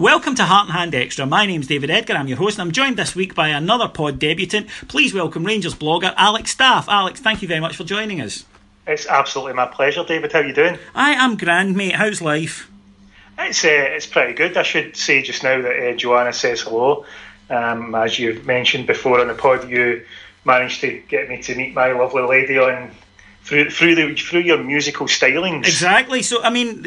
Welcome to Heart and Hand Extra. My name's David Edgar. I'm your host, and I'm joined this week by another pod debutant. Please welcome Rangers blogger Alex Staff. Alex, thank you very much for joining us. It's absolutely my pleasure, David. How are you doing? I am grand, mate. How's life? It's uh, it's pretty good. I should say just now that uh, Joanna says hello. Um, as you mentioned before on the pod, you managed to get me to meet my lovely lady on through through the through your musical stylings. Exactly. So, I mean,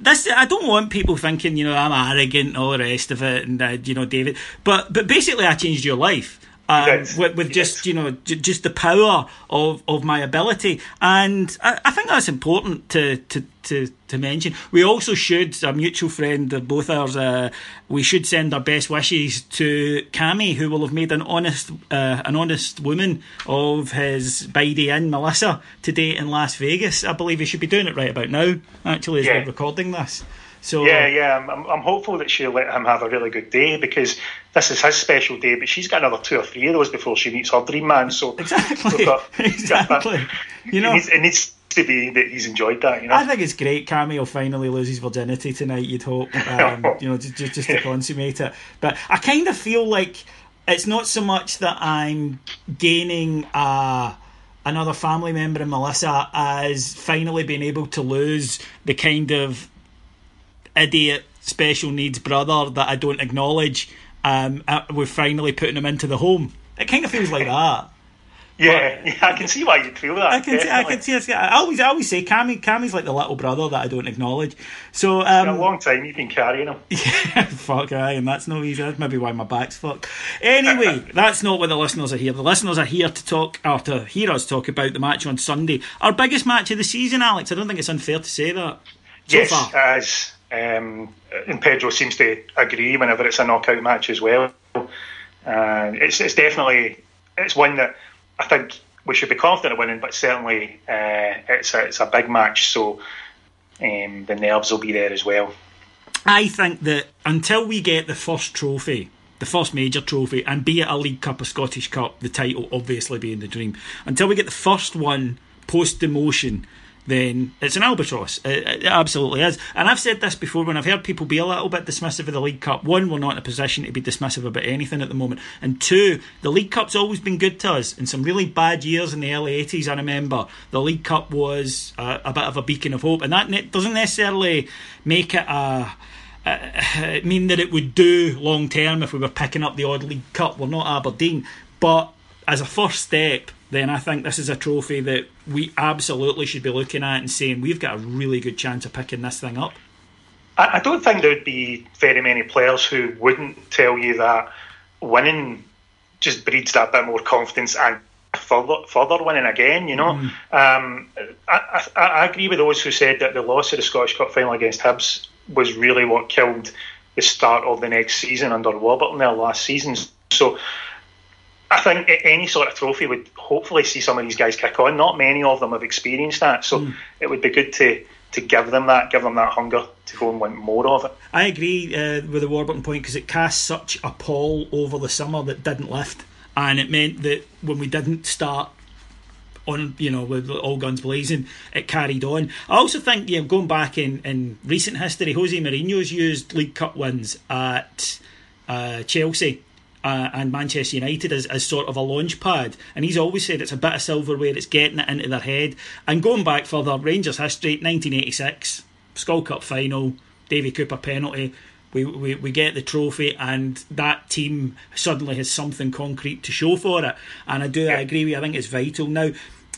this I don't want people thinking, you know, I'm arrogant and all the rest of it, and uh, you know, David. But but basically, I changed your life. Um, Yes. with, with just you know j- just the power of, of my ability, and I, I think that's important to, to, to, to mention. We also should a mutual friend of both ours. Uh, we should send our best wishes to Cammy, who will have made an honest uh, an honest woman of his bidey in Melissa today in Las Vegas. I believe he should be doing it right about now. Actually, as Yeah. we're recording this. So Yeah, yeah. I'm, I'm, hopeful that she'll let him have a really good day because this is his special day. But she's got another two or three of those before she meets her dream man. So Exactly. got- Exactly. You know- it needs, it needs to be that he's enjoyed that. You know. I think it's great. Cammy will finally lose his virginity tonight. You'd hope, um, you know, just, just to consummate it. But I kind of feel like it's not so much that I'm gaining uh, another family member in Melissa as finally being able to lose the kind of idiot special needs brother that I don't acknowledge. Um, uh, we're finally putting him into the home. It kind of feels like that. yeah, yeah, I can see why you'd feel that. I can, see, I can see. I always, I always say, Cammy, Cammy's like the little brother that I don't acknowledge. So, For a um, long time you've been carrying him. Yeah, fuck, aye, and that's no easy. That's maybe why my back's fucked. Anyway, that's not what the listeners are here. The listeners are here to talk, or to hear us talk about the match on Sunday, our biggest match of the season. Alex, I don't think it's unfair to say that. So yes, far. as um, and Pedro seems to agree whenever it's a knockout match as well. Uh, it's it's definitely it's one that I think we should be confident of winning, but certainly uh, it's a it's a big match, so um, the nerves will be there as well. I think that until we get the first trophy, the first major trophy, and be it a League Cup, a Scottish Cup, the title obviously being the dream, until we get the first one post demotion, then it's an albatross. It, it absolutely is. And I've said this before when I've heard people be a little bit dismissive of the League Cup. One, we're not in a position to be dismissive about anything at the moment. And two, the League Cup's always been good to us. In some really bad years in the early 80s, I remember, the League Cup was a, a bit of a beacon of hope. And that ne- doesn't necessarily make it a uh, mean that it would do long term if we were picking up the odd League Cup. We're not Aberdeen, but as a first step, then I think this is a trophy that we absolutely should be looking at and saying we've got a really good chance of picking this thing up. I, I don't think there would be very many players who wouldn't tell you that winning just breeds that bit more confidence and further further winning again. You know, mm. um, I, I, I, agree with those who said that the loss of the Scottish Cup final against Hibs was really what killed the start of the next season under Warburton their last season. So. I think any sort of trophy would hopefully see some of these guys kick on. Not many of them have experienced that, so mm. it would be good to to give them that, give them that hunger to go and want more of it. I agree uh, with the Warburton point because it cast such a pall over the summer that didn't lift, and it meant that when we didn't start on, you know, with all guns blazing, it carried on. I also think, yeah, going back in, in recent history, Jose Mourinho's used League Cup wins at uh, Chelsea uh, and Manchester United as, as sort of a launch pad. And he's always said it's a bit of silverware, it's getting it into their head. And going back further, Rangers history, 1986, Skol Cup final, Davy Cooper penalty. We, we, we get the trophy, and that team suddenly has something concrete to show for it. And I do I agree with you, I think it's vital. Now,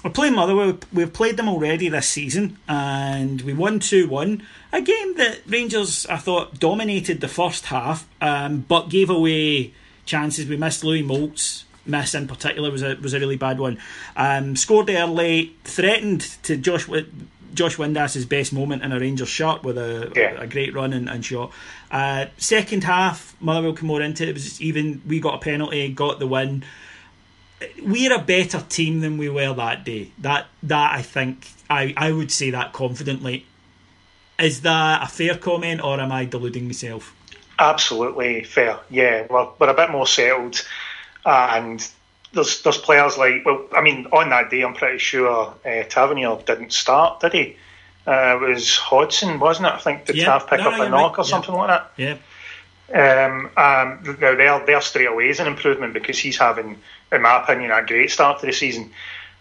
we're playing Motherwell. We've played them already this season, and we won 2 1. A game that Rangers, I thought, dominated the first half, um, but gave away chances. We missed Louis Moult's miss in particular was a was a really bad one. Um, scored early, threatened to Josh Josh Windass's best moment in a Rangers shirt with a, yeah. a great run and, and shot. Uh, second half, Motherwell come more into it. It was even we got a penalty, got the win. We're a better team than we were that day. That that I think I, I would say that confidently. Is that a fair comment or am I deluding myself? Absolutely fair. Yeah, we're, we're a bit more settled, and there's there's players like well, I mean, on that day, I'm pretty sure uh, Tavernier didn't start, did he? Uh, it was Hodgson, wasn't it? I think did yeah. Tav pick no, up a knock right. or something like that? Yeah. Um, um, now they're, they're straight away is an improvement because he's having, in my opinion, a great start to the season.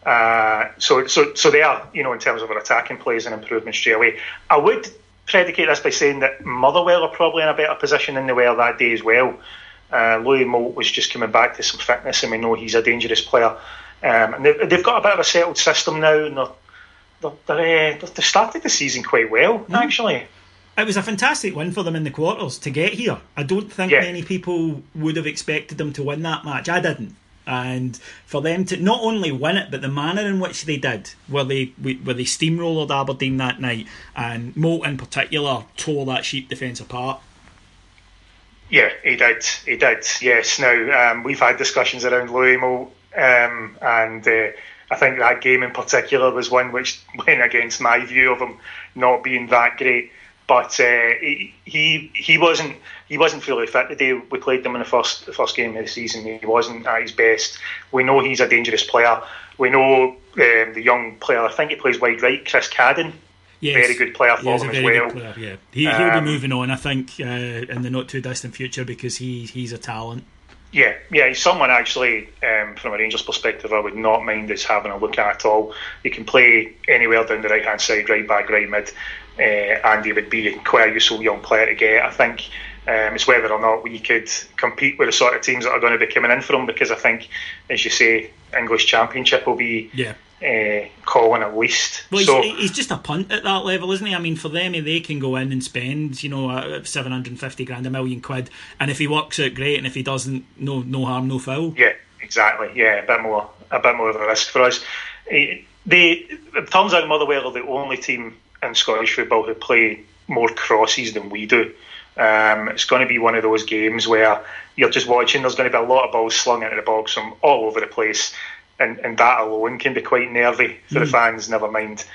Uh, so, so, so they are, you know, in terms of our attacking plays, an improvement straight away. I would predicate this by saying that Motherwell are probably in a better position than they were that day as well. Uh, Louis Moult was just coming back to some fitness, and we know he's a dangerous player. Um, and they, have got a bit of a settled system now, and they're, they're, uh, they've started the season quite well, mm. actually. It was a fantastic win for them in the quarters to get here. I don't think yeah. many people would have expected them to win that match. I didn't and for them to not only win it, but the manner in which they did, where they where they steamrolled Aberdeen that night, and Moult in particular tore that sheep defence apart. Yeah, he did. He did. Yes. Now um, we've had discussions around Louis um, and uh, I think that game in particular was one which went against my view of him not being that great. But uh, he, he he wasn't he wasn't fully fit the day we played them in the first the first game of the season. He wasn't at his best. We know he's a dangerous player. We know um, the young player. I think he plays wide right, Chris Cadden. Yes. Very good player for them as well. Player, yeah, he, he'll um, be moving on. I think uh, in the not too distant future because he he's a talent. Yeah, yeah, he's someone actually um, from a Rangers perspective I would not mind us having a look at at all. He can play anywhere down the right hand side, right back, right mid uh, and he would be quite a useful young player to get. I think um, it's whether or not we could compete with the sort of teams that are going to be coming in for him because I think, as you say, English Championship will be yeah. Uh, calling at least. Well, so, he's, he's, just a punt at that level, isn't he? I mean, for them, they can go in and spend, you know, uh, seven hundred and fifty grand, a million quid, and if he works out great, and if he doesn't, no, no harm, no foul. Yeah, exactly. Yeah, a bit more, a bit more of a risk for us. They, it turns out Motherwell are the only team in Scottish football who play more crosses than we do. Um, it's going to be one of those games where you're just watching. There's going to be a lot of balls slung into the box from all over the place, and, and that alone can be quite nervy for mm. the hmm. fans. Never mind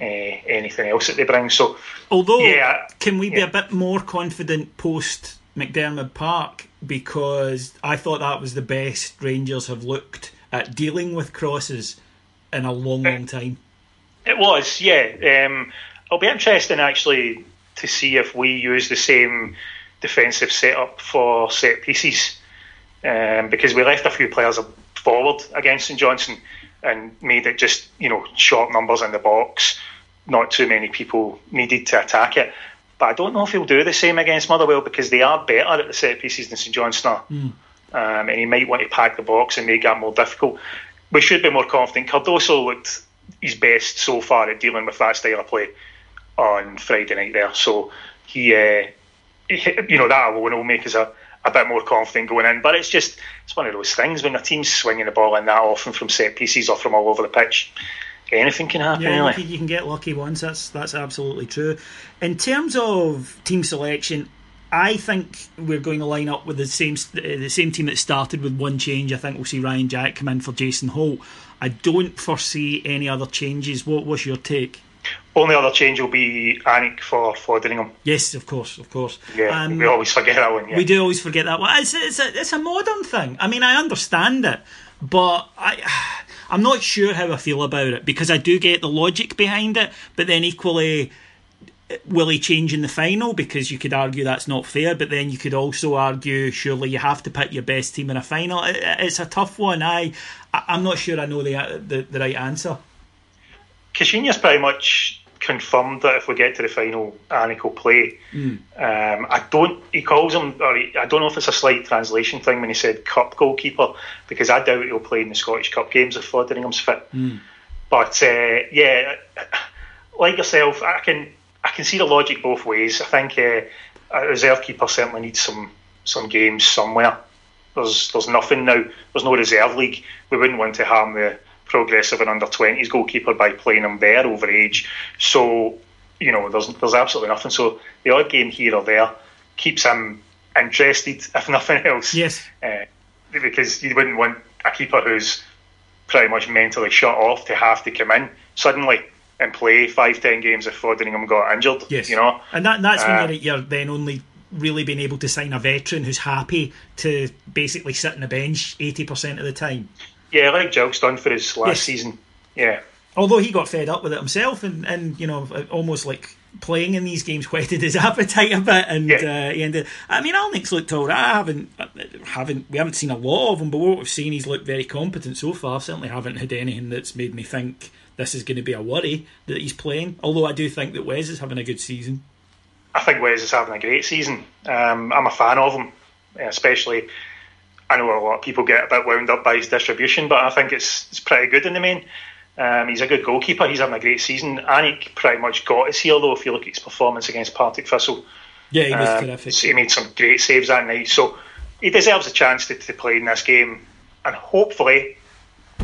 uh, anything else that they bring. So, although, yeah, can we be a bit more confident post McDiarmid Park because I thought that was the best Rangers have looked at dealing with crosses in a long, long time. It was, yeah. Um, it'll be interesting actually to see if we use the same defensive setup for set pieces um, because we left a few players forward against St Johnstone and made it just you know short numbers in the box, not too many people needed to attack it. But I don't know if he'll do the same against Motherwell because they are better at the set pieces than St Johnstone are. Mm. Um, and he might want to pack the box and make that more difficult. We should be more confident. Cardoso looked his best so far at dealing with that style of play on Friday night there. So he, uh, he you know, that alone will make us a, a bit more confident going in. But it's just it's one of those things when the team's swinging the ball in that often from set pieces or from all over the pitch. Anything can happen. Yeah, really. you can, you can get lucky once. That's that's absolutely true. In terms of team selection, I think we're going to line up with the same the same team that started with one change. I think we'll see Ryan Jack come in for Jason Holt. I don't foresee any other changes. What was your take? Only other change will be Alnwick for Foderingham. Yes, of course, of course. Yeah, um, we always forget that one. Yeah. We do always forget that one. It's, it's, a, it's a modern thing. I mean, I understand it, but I, I'm not sure how I feel about it because I do get the logic behind it, but then equally, will he change in the final? Because you could argue that's not fair, but then you could also argue surely you have to pick your best team in a final. It's a tough one. I, I'm not sure I know the the, the right answer. Caixinha's pretty much confirmed that if we get to the final, Alnwick will play. Mm. Um, I don't. He calls him, or he, I don't know if it's a slight translation thing when he said cup goalkeeper, because I doubt he'll play in the Scottish Cup games if Foderingham's fit. Mm. But uh, yeah, like yourself, I can I can see the logic both ways. I think uh, a reserve keeper certainly needs some some games somewhere. There's there's nothing now. There's no reserve league. We wouldn't want to harm the progressive and under 20s goalkeeper by playing him there over age. So, you know, there's there's absolutely nothing. So the odd game here or there keeps him interested, if nothing else. Yes. Uh, because you wouldn't want a keeper who's pretty much mentally shut off to have to come in suddenly and play five, ten games if Foderingham got injured. Yes. You know? And that that's uh, when you're, you're then only really being able to sign a veteran who's happy to basically sit on the bench 80% of the time. Yeah, like Gilks done for his last yes. season. Yeah. Although he got fed up with it himself and, and you know, almost like playing in these games whetted his appetite a bit, and yeah. uh, he ended. I mean, Alnwick's looked alright. I haven't, haven't, we haven't seen a lot of him, but what we've seen, he's looked very competent so far. Certainly, haven't had anything that's made me think this is going to be a worry that he's playing. Although I do think that Wes is having a good season. I think Wes is having a great season. Um, I'm a fan of him, especially. I know a lot of people get a bit wound up by his distribution, but I think it's it's pretty good in the main. Um, he's a good goalkeeper. He's having a great season. Alnwick pretty much got us here, though, if you look at his performance against Partick Thistle. Yeah, he was um, terrific. So he made some great saves that night. So he deserves a chance to, to play in this game. And hopefully,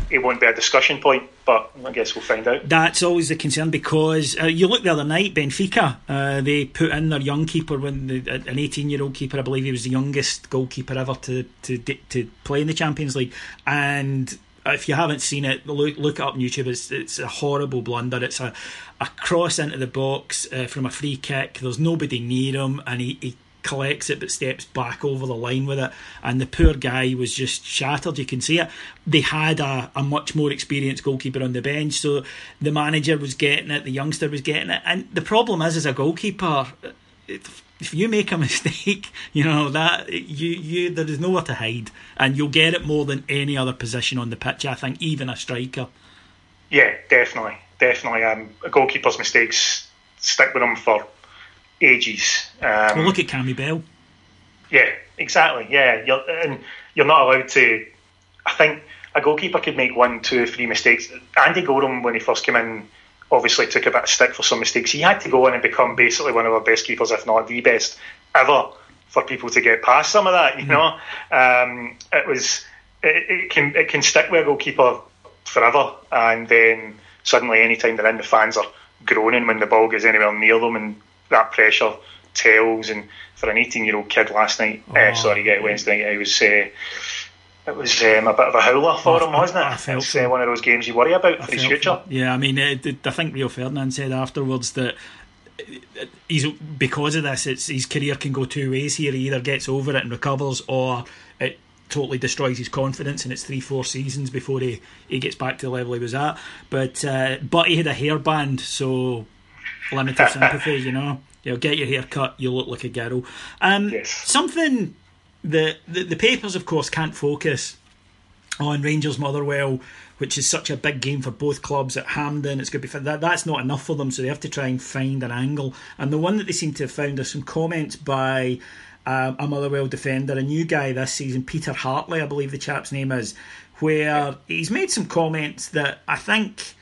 it won't be a discussion point, but I guess we'll find out. That's always the concern because uh, you look the other night, Benfica, uh, they put in their young keeper when the, an 18 year old keeper, I believe he was the youngest goalkeeper ever to, to to play in the Champions League, and if you haven't seen it, look look it up on YouTube. It's it's a horrible blunder. It's a, a cross into the box uh, from a free kick. There's nobody near him, and he, he collects it but steps back over the line with it. And the poor guy was just shattered. You can see it. They had a, a much more experienced goalkeeper on the bench, so the manager was getting it, the youngster was getting it. And the problem is, as a goalkeeper, if you make a mistake, you know that you you there is nowhere to hide, and you'll get it more than any other position on the pitch. I think even a striker. Yeah, definitely, definitely. Um, a goalkeeper's mistakes stick with them for ages. Um, well, look at Cammy Bell. Yeah, exactly. Yeah, you're, and you're not allowed to. I think a goalkeeper could make one, two, three mistakes. Andy Goram, when he first came in, obviously took a bit of stick for some mistakes. He had to go in and become basically one of our best keepers, if not the best ever, for people to get past some of that. You know, um, it was it, it, can it can stick with a goalkeeper forever, and then suddenly, anytime they're in, the fans are groaning when the ball gets anywhere near them, and that pressure tells. And for an 18 year old kid last night, uh, oh, uh, sorry, yeah, Wednesday night, I was. Uh, it was um, a bit of a howler for him, wasn't it? I felt it's uh, one of those games you worry about for his future. Yeah, I mean, I think Rio Ferdinand said afterwards that he's because of this, it's his career can go two ways here. He either gets over it and recovers, or it totally destroys his confidence, and it's three, four seasons before he, he gets back to the level he was at. But uh, but he had a hairband, so limited sympathy, you know. You'll get your hair cut, you look like a girl. Um, yes. Something that the, the papers, of course, can't focus on Rangers Motherwell, which is such a big game for both clubs at Hampden. It's going to be that that's not enough for them, so they have to try and find an angle. And the one that they seem to have found is some comments by um, a Motherwell defender, a new guy this season, Peter Hartley, I believe the chap's name is, where he's made some comments that I think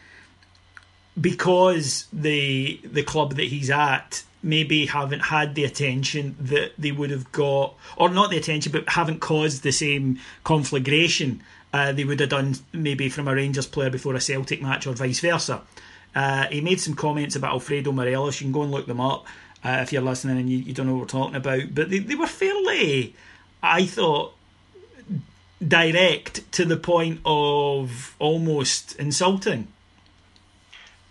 because the the club that he's at maybe haven't had the attention that they would have got, or not the attention, but haven't caused the same conflagration uh, they would have done maybe from a Rangers player before a Celtic match or vice versa. Uh, he made some comments about Alfredo Morelos. You can go and look them up uh, if you're listening and you, you, don't know what we're talking about. But they, they were fairly, I thought, direct to the point of almost insulting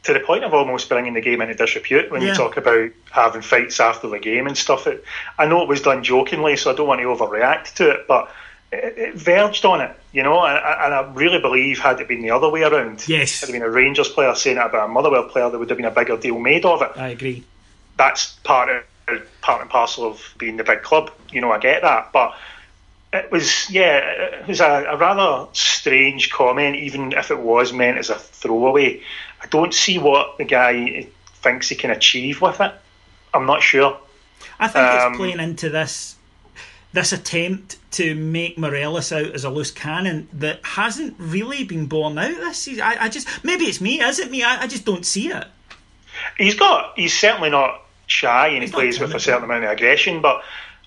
to the point of almost bringing the game into disrepute when yeah. you talk about having fights after the game and stuff. It, I know it was done jokingly, so I don't want to overreact to it, but it, it verged on it, you know. And, and, I really believe had it been the other way around, yes, had it been a Rangers player saying it about a Motherwell player, there would have been a bigger deal made of it. I agree. That's part of part and parcel of being the big club. You know, I get that, but it was yeah, it was a, a rather strange comment, even if it was meant as a throwaway. I don't see what the guy thinks he can achieve with it. I'm not sure. I think um, it's playing into this this attempt to make Morelos out as a loose cannon that hasn't really been borne out this season. I, I just maybe it's me, is it me? I, I, just don't see it. He's got he's certainly not shy and he's he plays with a certain amount of aggression, but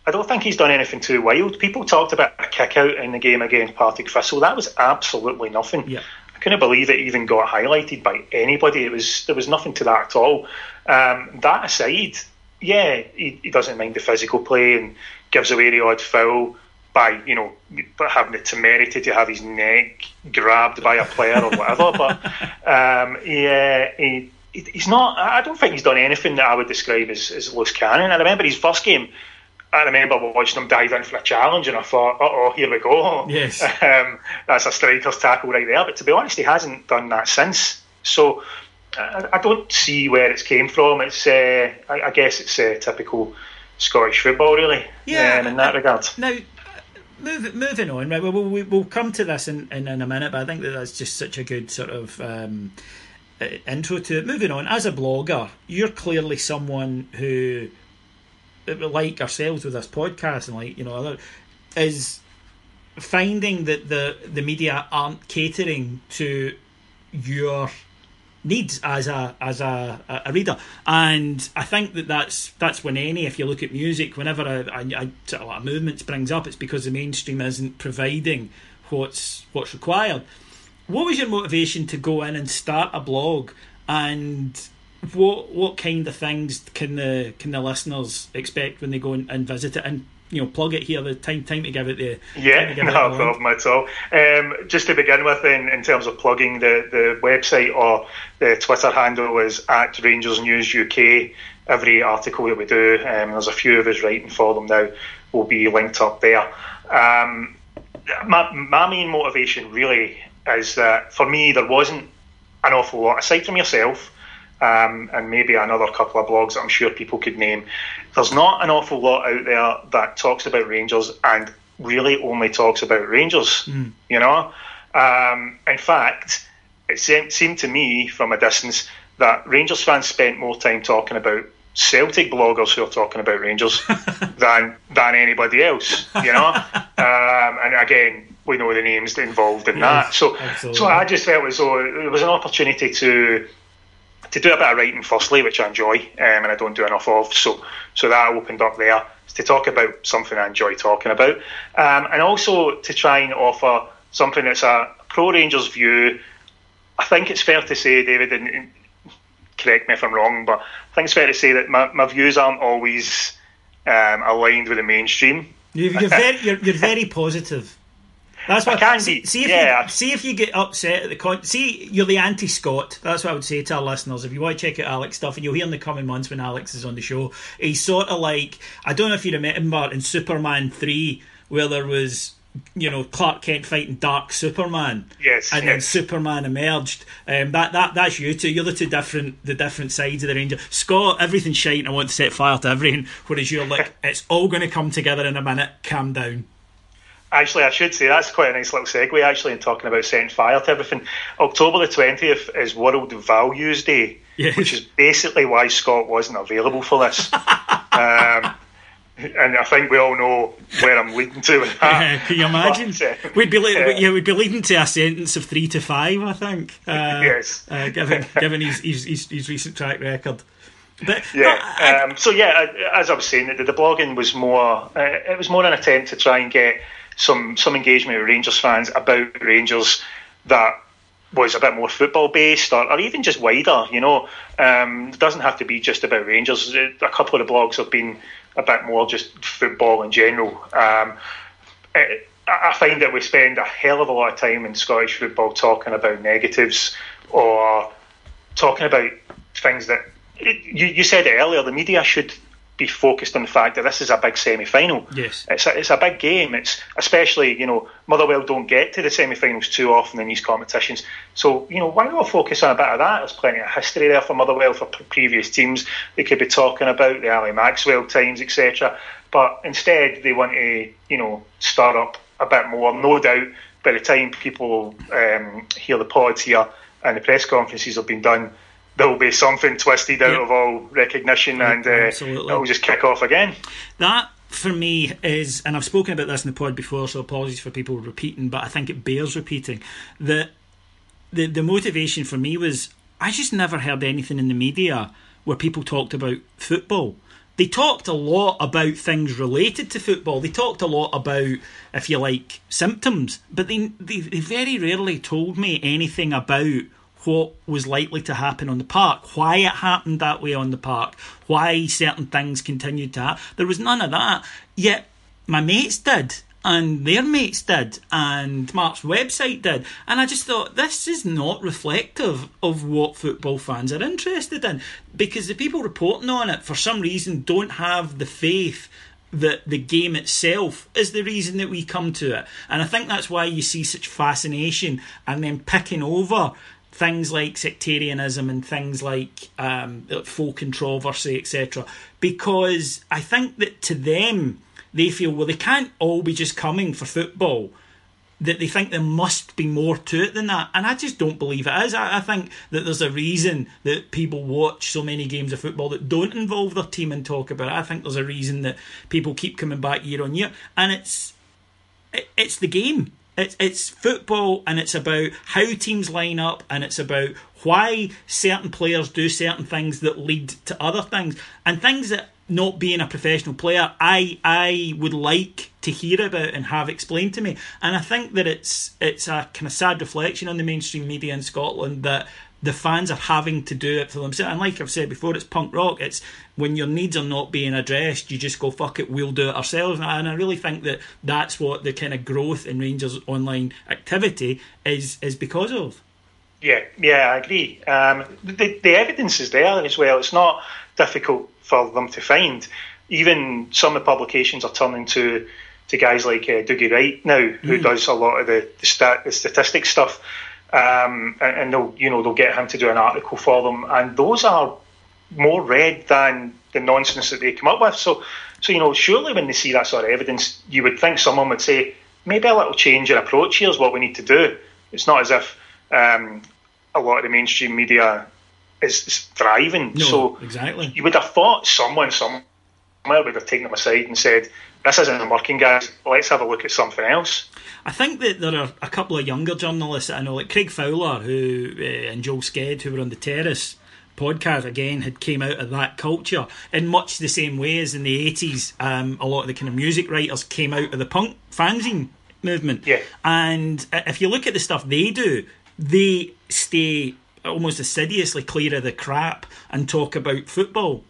I don't think he's done anything too wild. People talked about a kick out in the game against Partick Thistle. That was absolutely nothing. Yeah couldn't believe it even got highlighted by anybody. It was there was nothing to that at all. Um, that aside, yeah, he, he, doesn't mind the physical play and gives away the odd foul by you know having the temerity to have his neck grabbed by a player or whatever. but um, yeah, he, he's not. I don't think he's done anything that I would describe as, as loose cannon. I remember his first game I remember watching him dive in for a challenge, and I thought, "Oh, here we go." Yes, um, that's a striker's tackle right there. But to be honest, he hasn't done that since. So I, I don't see where it's came from. It's, uh, I, I, guess, it's uh, typical Scottish football, really. Yeah, um, in that regard. Now, move, moving on, right? We'll, we'll, we'll come to this in, in, in, a minute, but I think that that's just such a good sort of. Um, uh, intro to it. Moving on, as a blogger, you're clearly someone who like ourselves with this podcast and like you know other is finding that the the media aren't catering to your needs as a as a, a reader. And I think that that's that's when any if you look at music whenever a, a, a, lot of movement springs up it's because the mainstream isn't providing what's what's required. What was your motivation to go in and start a blog and what what kind of things can the can the listeners expect when they go and, and visit it? And you know plug it here the time time to give it the yeah give no problem at all. Um, just to begin with in, in terms of plugging the the website or the twitter handle is at rangers news uk every article that we do um, there's a few of us writing for them now will be linked up there. Um, my, my main motivation really is that for me there wasn't an awful lot aside from yourself um, and maybe another couple of blogs that I'm sure people could name. There's not an awful lot out there that talks about Rangers and really only talks about Rangers. Mm. You know, um, in fact, it seemed to me from a distance that Rangers fans spent more time talking about Celtic bloggers who are talking about Rangers than than anybody else. You know, um, and again, we know the names involved in yes, that. So, absolutely. so I just felt as though it was an opportunity to to do a bit of writing firstly, which I enjoy um, and I don't do enough of. So so that opened up there to talk about something I enjoy talking about, um, and also to try and offer something that's a pro Rangers view. I think it's fair to say, David, and, and correct me if I'm wrong, but I think it's fair to say that my, my views aren't always um, aligned with the mainstream. You're, you're very, you're, you're very positive. That's what I can see. See if yeah. you see if you get upset at the con. See, you're the anti Scott. That's what I would say to our listeners. If you want to check out Alex stuff, and you'll hear in the coming months when Alex is on the show, he's sort of like I don't know if you remember in Superman three where there was you know Clark Kent fighting Dark Superman. Yes, and yes. then Superman emerged. Um, that that that's you two. You're the two different the different sides of the Ranger. Scott, everything's shite. I want to set fire to everything. Whereas you're like, it's all going to come together in a minute. Calm down. Actually, I should say that's quite a nice little segue. Actually, in talking about setting fire to everything, October the twentieth is World Values Day, yes. which is basically why Scott wasn't available for this. um, and I think we all know where I'm leading to with that. Yeah, can you imagine? But, uh, we'd be le- uh, yeah, we'd be leading to a sentence of three to five, I think. Uh, yes, uh, given given his, his, his his recent track record. But yeah. I- um, so yeah, as I was saying, the, the blogging was more. Uh, it was more an attempt to try and get some some engagement with Rangers fans about Rangers that was a bit more football based or, or even just wider. You know, um, it doesn't have to be just about Rangers. A couple of the blogs have been a bit more just football in general. Um, it, I find that we spend a hell of a lot of time in Scottish football talking about negatives or talking about things that you, you said earlier. The media should be focused on the fact that this is a big semi-final. Yes. it's a, it's a big game. It's especially you know Motherwell don't get to the semi-finals too often in these competitions. So you know why not focus on a bit of that? There's plenty of history there for Motherwell for previous teams. They could be talking about the Ali Maxwell times, etc. But instead, they want to you know stir up a bit more. No doubt, by the time people um, hear the pods here and the press conferences have been done, there will be something twisted out Yeah. of all recognition, and uh, it'll just kick off again. That for me is, and I've spoken about this in the pod before, so apologies for people repeating, but I think it bears repeating. That the the motivation for me was I just never heard anything in the media where people talked about football. They talked a lot about things related to football. They talked a lot about, if you like, symptoms, but they they, they very rarely told me anything about what was likely to happen on the park, why it happened that way on the park, why certain things continued to happen. There was none of that. Yet my mates did, and their mates did, and Mark's website did. And I just thought, this is not reflective of what football fans are interested in. Because the people reporting on it, for some reason, don't have the faith that the game itself is the reason that we come to it. And I think that's why you see such fascination and then picking over things like sectarianism and things like um, full controversy, etc. Because I think that to them, they feel, well, they can't all be just coming for football. That they think there must be more to it than that. And I just don't believe it is. I, I think that there's a reason that people watch so many games of football that don't involve their team and talk about it. I think there's a reason that people keep coming back year on year. And it's it, it's the game. It's it's football, and it's about how teams line up, and it's about why certain players do certain things that lead to other things, and things that not being a professional player, I I would like to hear about and have explained to me. And I think that it's it's a kind of sad reflection on the mainstream media in Scotland that the fans are having to do it for themselves. And like I've said before, it's punk rock. It's when your needs are not being addressed, you just go fuck it, we'll do it ourselves. And I really think that that's what the kind of growth in Rangers online activity is is because of. Yeah, yeah, I agree. Um, the, the evidence is there as well. It's not difficult for them to find. Even some of the publications are turning to to guys like uh, Dougie Wright now, who does a lot of the the, stat, the statistics stuff, um, and, they'll you know they'll get him to do an article for them, and those are more read than the nonsense that they come up with. So, so you know, surely when they see that sort of evidence, you would think someone would say, maybe a little change in approach here is what we need to do. It's not as if um, a lot of the mainstream media is, is thriving. No, so exactly. you would have thought someone somewhere would have taken them aside and said, "This isn't working, guys. Let's have a look at something else." I think that there are a couple of younger journalists that I know, like Craig Fowler, who uh, and Joel Sked, who were on the Terrace podcast again, had came out of that culture in much the same way as in the eighties. Um, a lot of the kind of music writers came out of the punk fanzine movement. Yeah. And if you look at the stuff they do, they stay almost assiduously clear of the crap and talk about football.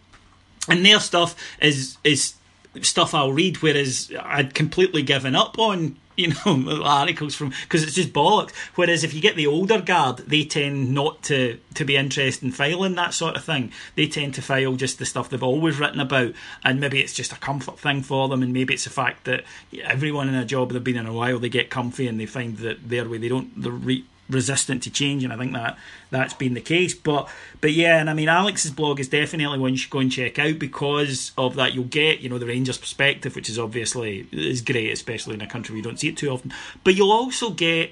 And their stuff is is stuff I'll read, whereas I'd completely given up on you know articles from because it's just bollocks. Whereas if you get the older guard, they tend not to to be interested in filing that sort of thing. They tend to file just the stuff they've always written about, and maybe it's just a comfort thing for them, and maybe it's the fact that everyone in a job they've been in a while, they get comfy and they find that their way they don't they're re- resistant to change, and I think that that's been the case. But but yeah, and I mean Alex's blog is definitely one you should go and check out because of that. You'll get you know the Rangers perspective, which is obviously is great, especially in a country where you don't see it too often. But you'll also get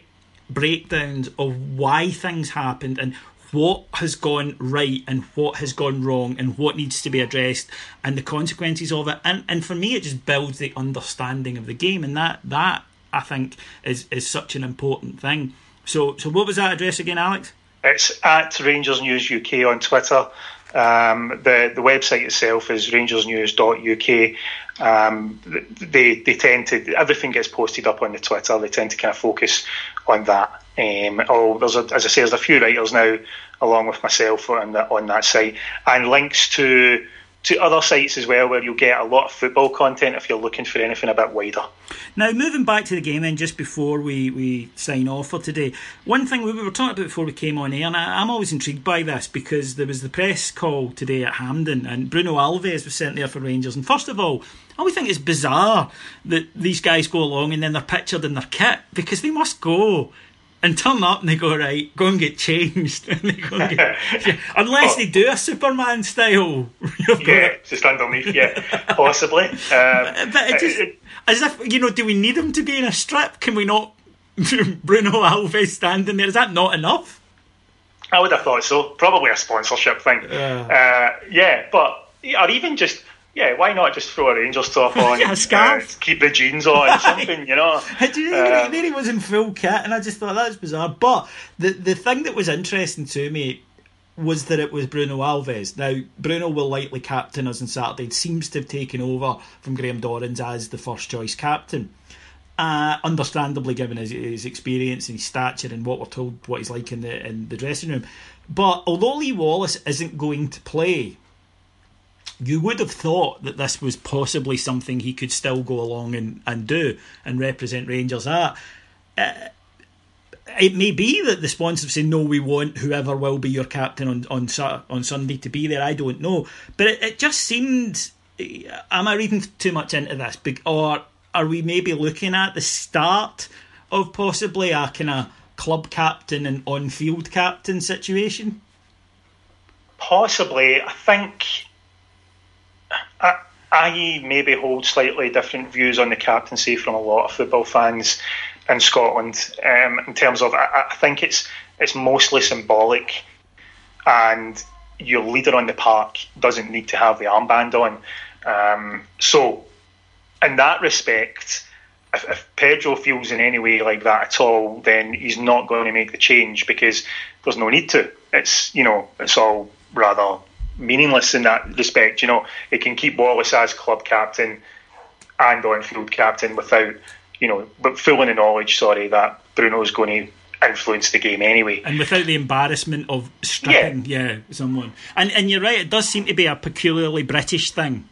breakdowns of why things happened and what has gone right and what has gone wrong and what needs to be addressed and the consequences of it. And and for me, it just builds the understanding of the game, and that that I think is is such an important thing. So so what was that address again, Alex? It's at Rangers News UK on Twitter. Um, the the website itself is rangersnews.uk. Um, they they tend to everything gets posted up on the Twitter. They tend to kind of focus on that. Um, oh, there's a, as I say, there's a few writers now, along with myself, on that on that site, and links to to other sites as well where you'll get a lot of football content if you're looking for anything a bit wider. Now, moving back to the game, then, just before we, we sign off for today, one thing we were talking about before we came on air, and I, am always intrigued by this because there was the press call today at Hampden, and Bruno Alves was sent there for Rangers. And first of all, I always think it's bizarre that these guys go along and then they're pictured in their kit because they must go and turn up and they go right, go and get changed, and they go and get, unless they do a Superman style. yeah, just underneath, yeah, possibly. Um, but it just, it, as if you know, do we need him to be in a strip? Can we not Bruno Alves standing there? Is that not enough? I would have thought so. Probably a sponsorship thing. Uh, uh, yeah, but or even just yeah, why not just throw a Rangers top on? yeah, scarf. Uh, keep the jeans on, something, you know. there um, he was in full kit, and I just thought that's bizarre. But the the thing that was interesting to me was that it was Bruno Alves. Now, Bruno will likely captain us on Saturday. It seems to have taken over from Graham Dorrans as the first choice captain. Uh, understandably, given his, his experience and his stature and what we're told what he's like in the in the dressing room. But although Lee Wallace isn't going to play, you would have thought that this was possibly something he could still go along and, and do and represent Rangers at. Uh, it may be that the sponsors say no, we want whoever will be your captain on on on Sunday to be there. I don't know, but it, it just seemed. Am I reading too much into this, or are we maybe looking at the start of possibly a kind of club captain and on field captain situation? Possibly, I think I, I maybe hold slightly different views on the captaincy from a lot of football fans in Scotland. Um, in terms of, I, I, think it's it's mostly symbolic, and your leader on the park doesn't need to have the armband on. Um, so, in that respect, if, if, Pedro feels in any way like that at all, then he's not going to make the change because there's no need to. It's you know, it's all rather meaningless in that respect. You know, it can keep Wallace as club captain and on-field captain without, you know, but full in the knowledge, sorry, that Bruno's going to influence the game anyway. And without the embarrassment of stripping, yeah. yeah, someone. And and you're right, it does seem to be a peculiarly British thing.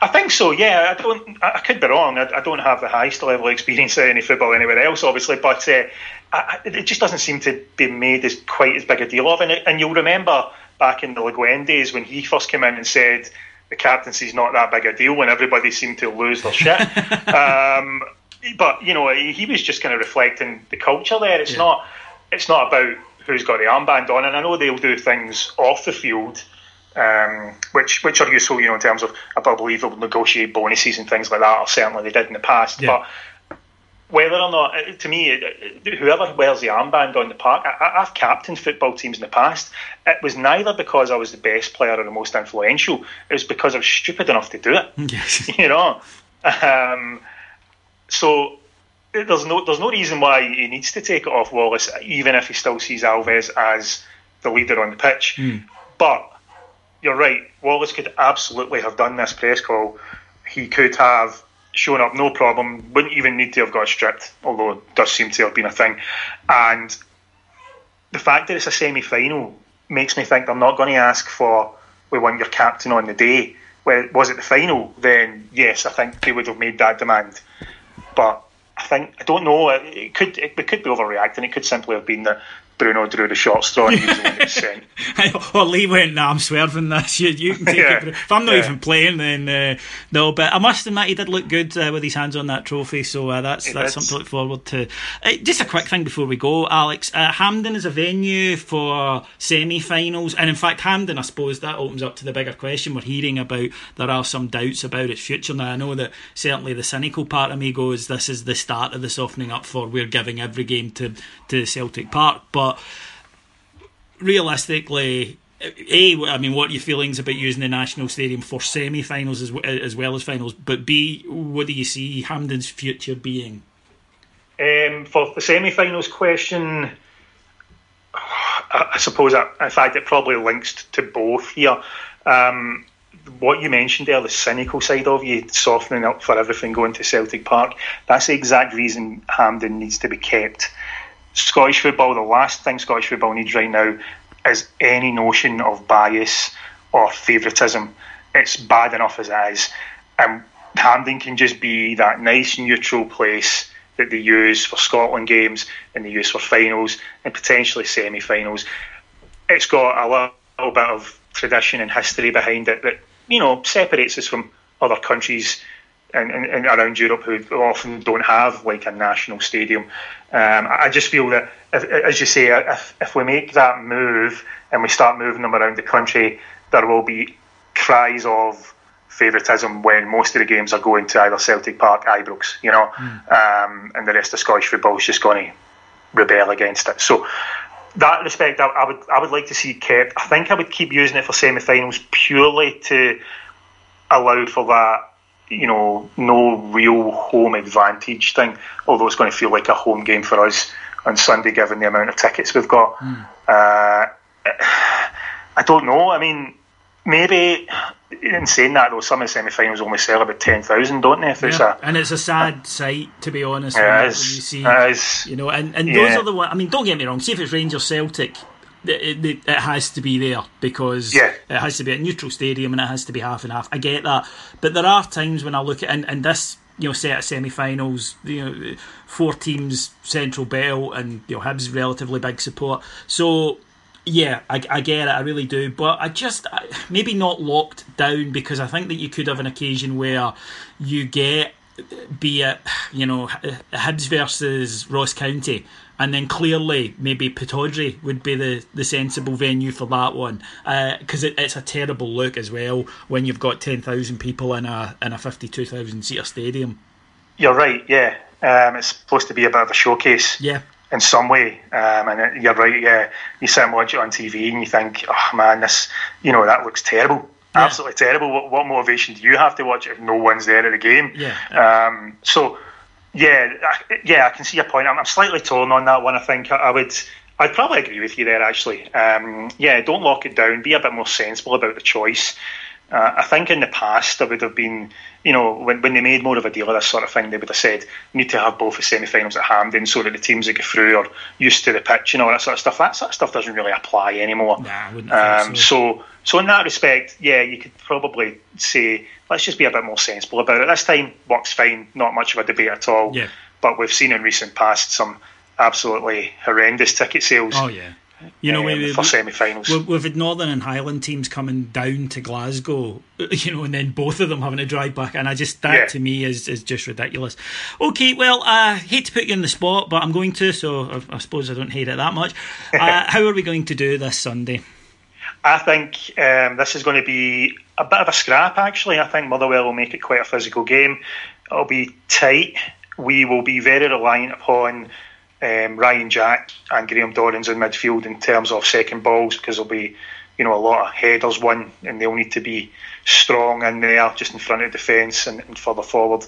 I think so. Yeah, I don't. I could be wrong. I, I don't have the highest level of experience of any football anywhere else, obviously, but uh, I, it just doesn't seem to be made as quite as big a deal of. And, and you'll remember back in the Le Guen days when he first came in and said the captaincy's not that big a deal when everybody seemed to lose their shit. um, but you know, he was just kind of reflecting the culture there. It's yeah. not. It's not about who's got the armband on, and I know they'll do things off the field. Um, which which are useful, you know, in terms of I believe they'll negotiate bonuses and things like that, or certainly they did in the past. Yeah. But whether or not, uh, to me, uh, uh, whoever wears the armband on the park, I, have captained football teams in the past. It was neither because I was the best player or the most influential. It was because I was stupid enough to do it. Yes. You know, um, so there's no there's no reason why he needs to take it off Wallace, even if he still sees Alves as the leader on the pitch. Mm. But you're right, Wallace could absolutely have done this press call. He could have shown up no problem, wouldn't even need to have got stripped, although it does seem to have been a thing. And the fact that it's a semi final makes me think they're not going to ask for, we want your captain on the day. Well, was it the final? Then yes, I think they would have made that demand. But I think I don't know. It could it, it could be overreacting. It could simply have been that Bruno drew the short straw and he was sent. or Lee went, nah, I'm swerving this. You, you can take yeah. it. If I'm not yeah. even playing, then uh, no. But I must admit, he did look good uh, with his hands on that trophy. So uh, that's he that's did. something to look forward to. Uh, just a quick thing before we go, Alex. Uh, Hampden is a venue for semi-finals, and in fact, Hampden, I suppose that opens up to the bigger question we're hearing about. There are some doubts about its future now. I know that certainly the cynical part of me goes, this is the start of the softening up for we're giving every game to to Celtic Park, but but realistically, a, I mean, what are your feelings about using the National Stadium for semi-finals as, as well as finals? But B, what do you see Hampden's future being? Um, for the semi-finals question, I, I suppose, that, in fact, it probably links to both here. Um, what you mentioned there, the cynical side of you softening up for everything going to Celtic Park, that's the exact reason Hampden needs to be kept. Scottish football, the last thing Scottish football needs right now is any notion of bias or favouritism. It's bad enough as it is. And Hampden can just be that nice neutral place that they use for Scotland games and they use for finals and potentially semi finals. It's got a little bit of tradition and history behind it that you know separates us from other countries and, and, and around Europe who often don't have like a national stadium. Um, I just feel that, if, as you say, if, if we make that move and we start moving them around the country, there will be cries of favouritism when most of the games are going to either Celtic Park, Ibrox, you know, mm. um, and the rest of Scottish football is just going to rebel against it. So that respect, I, I, would I would like to see kept. I think I would keep using it for semi-finals purely to allow for that, you know, no real home advantage thing. Although it's going to feel like a home game for us on Sunday, given the amount of tickets we've got. Mm. Uh, I don't know. I mean, maybe in saying that though, some of the semi-finals only sell about ten thousand, don't they? If yeah. a, and it's a sad sight to be honest. Yeah, when, you see, is, you know, and, and yeah. those are the ones. I mean, don't get me wrong. See if it's Rangers Celtic. It, it, it, has to be there because yeah. it has to be a neutral stadium and it has to be half and half. I get that, but there are times when I look at and, and this you know set of semi-finals, you know, four teams, central belt, and you know Hibs relatively big support. So yeah, I, I, get it, I really do. But I just, maybe not locked down because I think that you could have an occasion where you get, be it, you know, Hibs versus Ross County, and then clearly maybe Pittodrie would be the, the sensible venue for that one because uh, it, it's a terrible look as well when you've got 10,000 people in a, in a 52,000 seater stadium. You're right, yeah. Um, it's supposed to be a bit of a showcase. Yeah in some way. Um, and you're right, yeah. You sit and watch it on TV and you think, oh man, this, you know, that looks terrible. Yeah. Absolutely terrible. What, what, motivation do you have to watch if no one's there at the game? Yeah. Um, so, yeah, I, yeah, I can see your point. I'm, I'm, slightly torn on that one. I think I, I would. I'd probably agree with you there, actually. Um, yeah, don't lock it down. Be a bit more sensible about the choice. Uh, I think in the past there would have been, you know, when, when they made more of a deal of this sort of thing, they would have said, need to have both the semi-finals at Hampden so that the teams that go through are used to the pitch and all that sort of stuff. That sort of stuff doesn't really apply anymore. Nah, um, so. so. so, in that respect, yeah, you could probably say, let's just be a bit more sensible about it. This time works fine, not much of a debate at all. Yeah. But we've seen in recent past some absolutely horrendous ticket sales. Oh yeah. You know, um, we, for semi-finals, we've, we've had Northern and Highland teams coming down to Glasgow, you know, and then both of them having to drive back, and I just that yeah. to me is is just ridiculous. Okay, well, I uh, hate to put you in the spot, but I'm going to, so I, I suppose I don't hate it that much. Uh, how are we going to do this Sunday? I think um, this is going to be a bit of a scrap. Actually, I think Motherwell will make it quite a physical game. It'll be tight. We will be very reliant upon um, Ryan Jack and Graham Dorrans in midfield in terms of second balls because there'll be you know a lot of headers won and they'll need to be strong in there just in front of defence and, and further forward.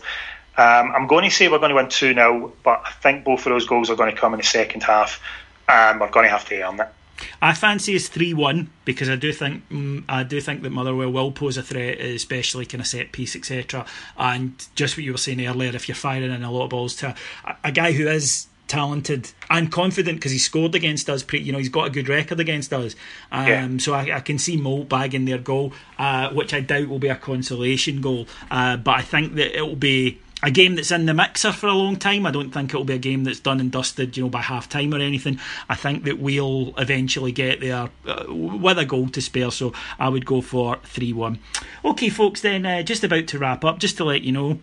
Um, I'm going to say we're going to win 2 0, but I think both of those goals are going to come in the second half and we're going to have to earn it. I fancy it's three one because I do think mm, I do think that Motherwell will pose a threat, especially kind of set piece, etc. And just what you were saying earlier, if you're firing in a lot of balls to a, a guy who is talented and confident because he scored against us. Pretty, you know, he's got a good record against us. Um, yeah. So I, I, can see Mo bagging their goal, uh, which I doubt will be a consolation goal. Uh, but I think that it will be a game that's in the mixer for a long time. I don't think it'll be a game that's done and dusted, you know, by half time or anything. I think that we'll eventually get there uh, with a goal to spare. So I would go for three one. Okay, folks. Then uh, just about to wrap up. Just to let you know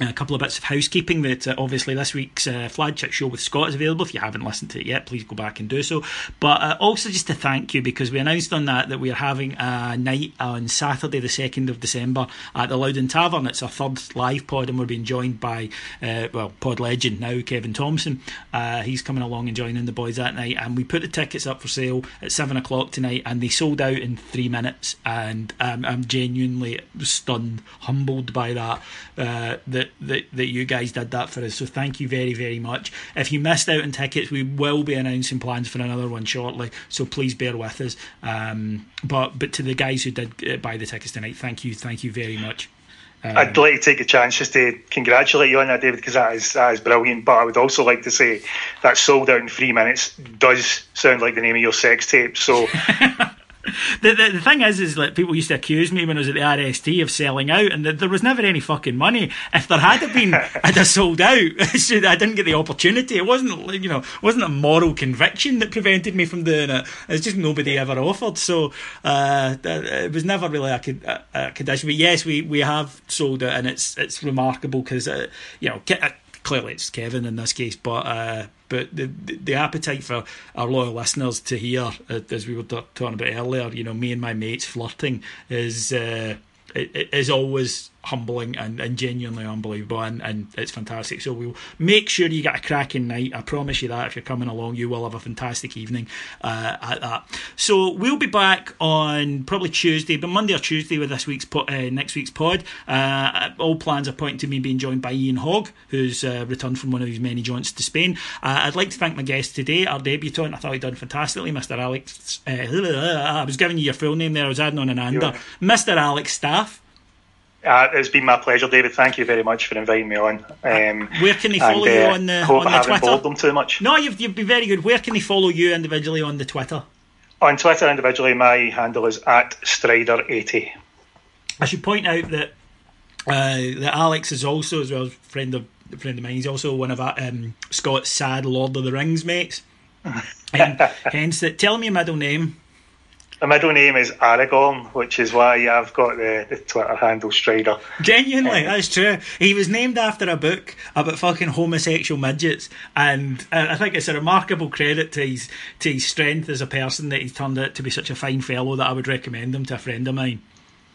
a couple of bits of housekeeping that uh, obviously this week's uh, flagship show with Scott is available. If you haven't listened to it yet, please go back and do so. But uh, also just to thank you because we announced on that that we are having a night on Saturday, the 2nd of December, at the Louden Tavern. It's our third live pod, and we're being joined by, uh, well, pod legend now, Kevin Thompson. Uh, he's coming along and joining the boys that night. And we put the tickets up for sale at 7 o'clock tonight, and they sold out in three minutes. And um, I'm genuinely stunned, humbled by that. Uh, that that, that that you guys did that for us. So thank you very very much. If you missed out on tickets, we will be announcing plans for another one shortly. So please bear with us. Um, but but to the guys who did uh, buy the tickets tonight, thank you, thank you very much. Um, I'd like to take a chance just to congratulate you on that, David, because that is, that is brilliant. But I would also like to say that sold out in three minutes does sound like the name of your sex tape. So the, the, the thing is, is that people used to accuse me when I was at the RST of selling out, and the, there was never any fucking money. If there had been, I'd have sold out. so I didn't get the opportunity. It wasn't, you know, wasn't a moral conviction that prevented me from doing it. It's just nobody ever offered. So uh, it was never really a, a, a, condition. But yes, we, we have sold it, and it's it's remarkable because uh, you know clearly it's Kevin in this case, but uh, but the the appetite for our loyal listeners to hear, uh, as we were talking about earlier, you know, me and my mates flirting is uh, is always humbling and, and genuinely unbelievable and, and it's fantastic. So we'll make sure you get a cracking night. I promise you that if you're coming along you will have a fantastic evening uh, at that. So we'll be back on probably Tuesday but Monday or Tuesday with this week's po- uh, next week's pod. Uh, all plans are pointing to me being joined by Ian Hogg who's uh, returned from one of his many jaunts to Spain. Uh, I'd like to thank my guest today. Our debutant I thought he'd done fantastically Mr Alex uh, I was giving you your full name there. I was adding on an ander. Mr Alex Staff uh, it's been my pleasure, David. Thank you very much for inviting me on. Um, Where can they follow and, you uh, on the hope on I the haven't Twitter? bored them too much. No, you've you've been very good. Where can they follow you individually on the Twitter? On Twitter individually, my handle is at Strider80. I should point out that uh, that Alex is also, as well as a friend of a friend of mine, he's also one of um, Scott's sad Lord of the Rings mates. and hence, that. Tell me your middle name. My middle name is Aragorn, which is why I've got the, the Twitter handle Strider. Genuinely, um, that's true. He was named after a book about fucking homosexual midgets, and uh, I think it's a remarkable credit to his to his strength as a person that he's turned out to be such a fine fellow that I would recommend him to a friend of mine.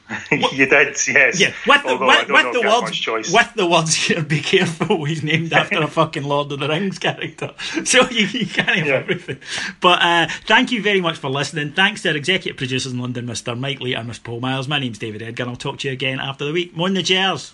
you did, yes. Yeah, with the, with, with the words, with the words here, be careful. He's named after a fucking Lord of the Rings character, so you, you can't have Yeah. everything. But uh, thank you very much for listening. Thanks to our executive producers in London, Mr. Mike Lee and Miss Paul Miles. My name's David Edgar. and I'll talk to you again after the week. Mon the Jers.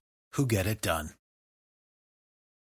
who get it done.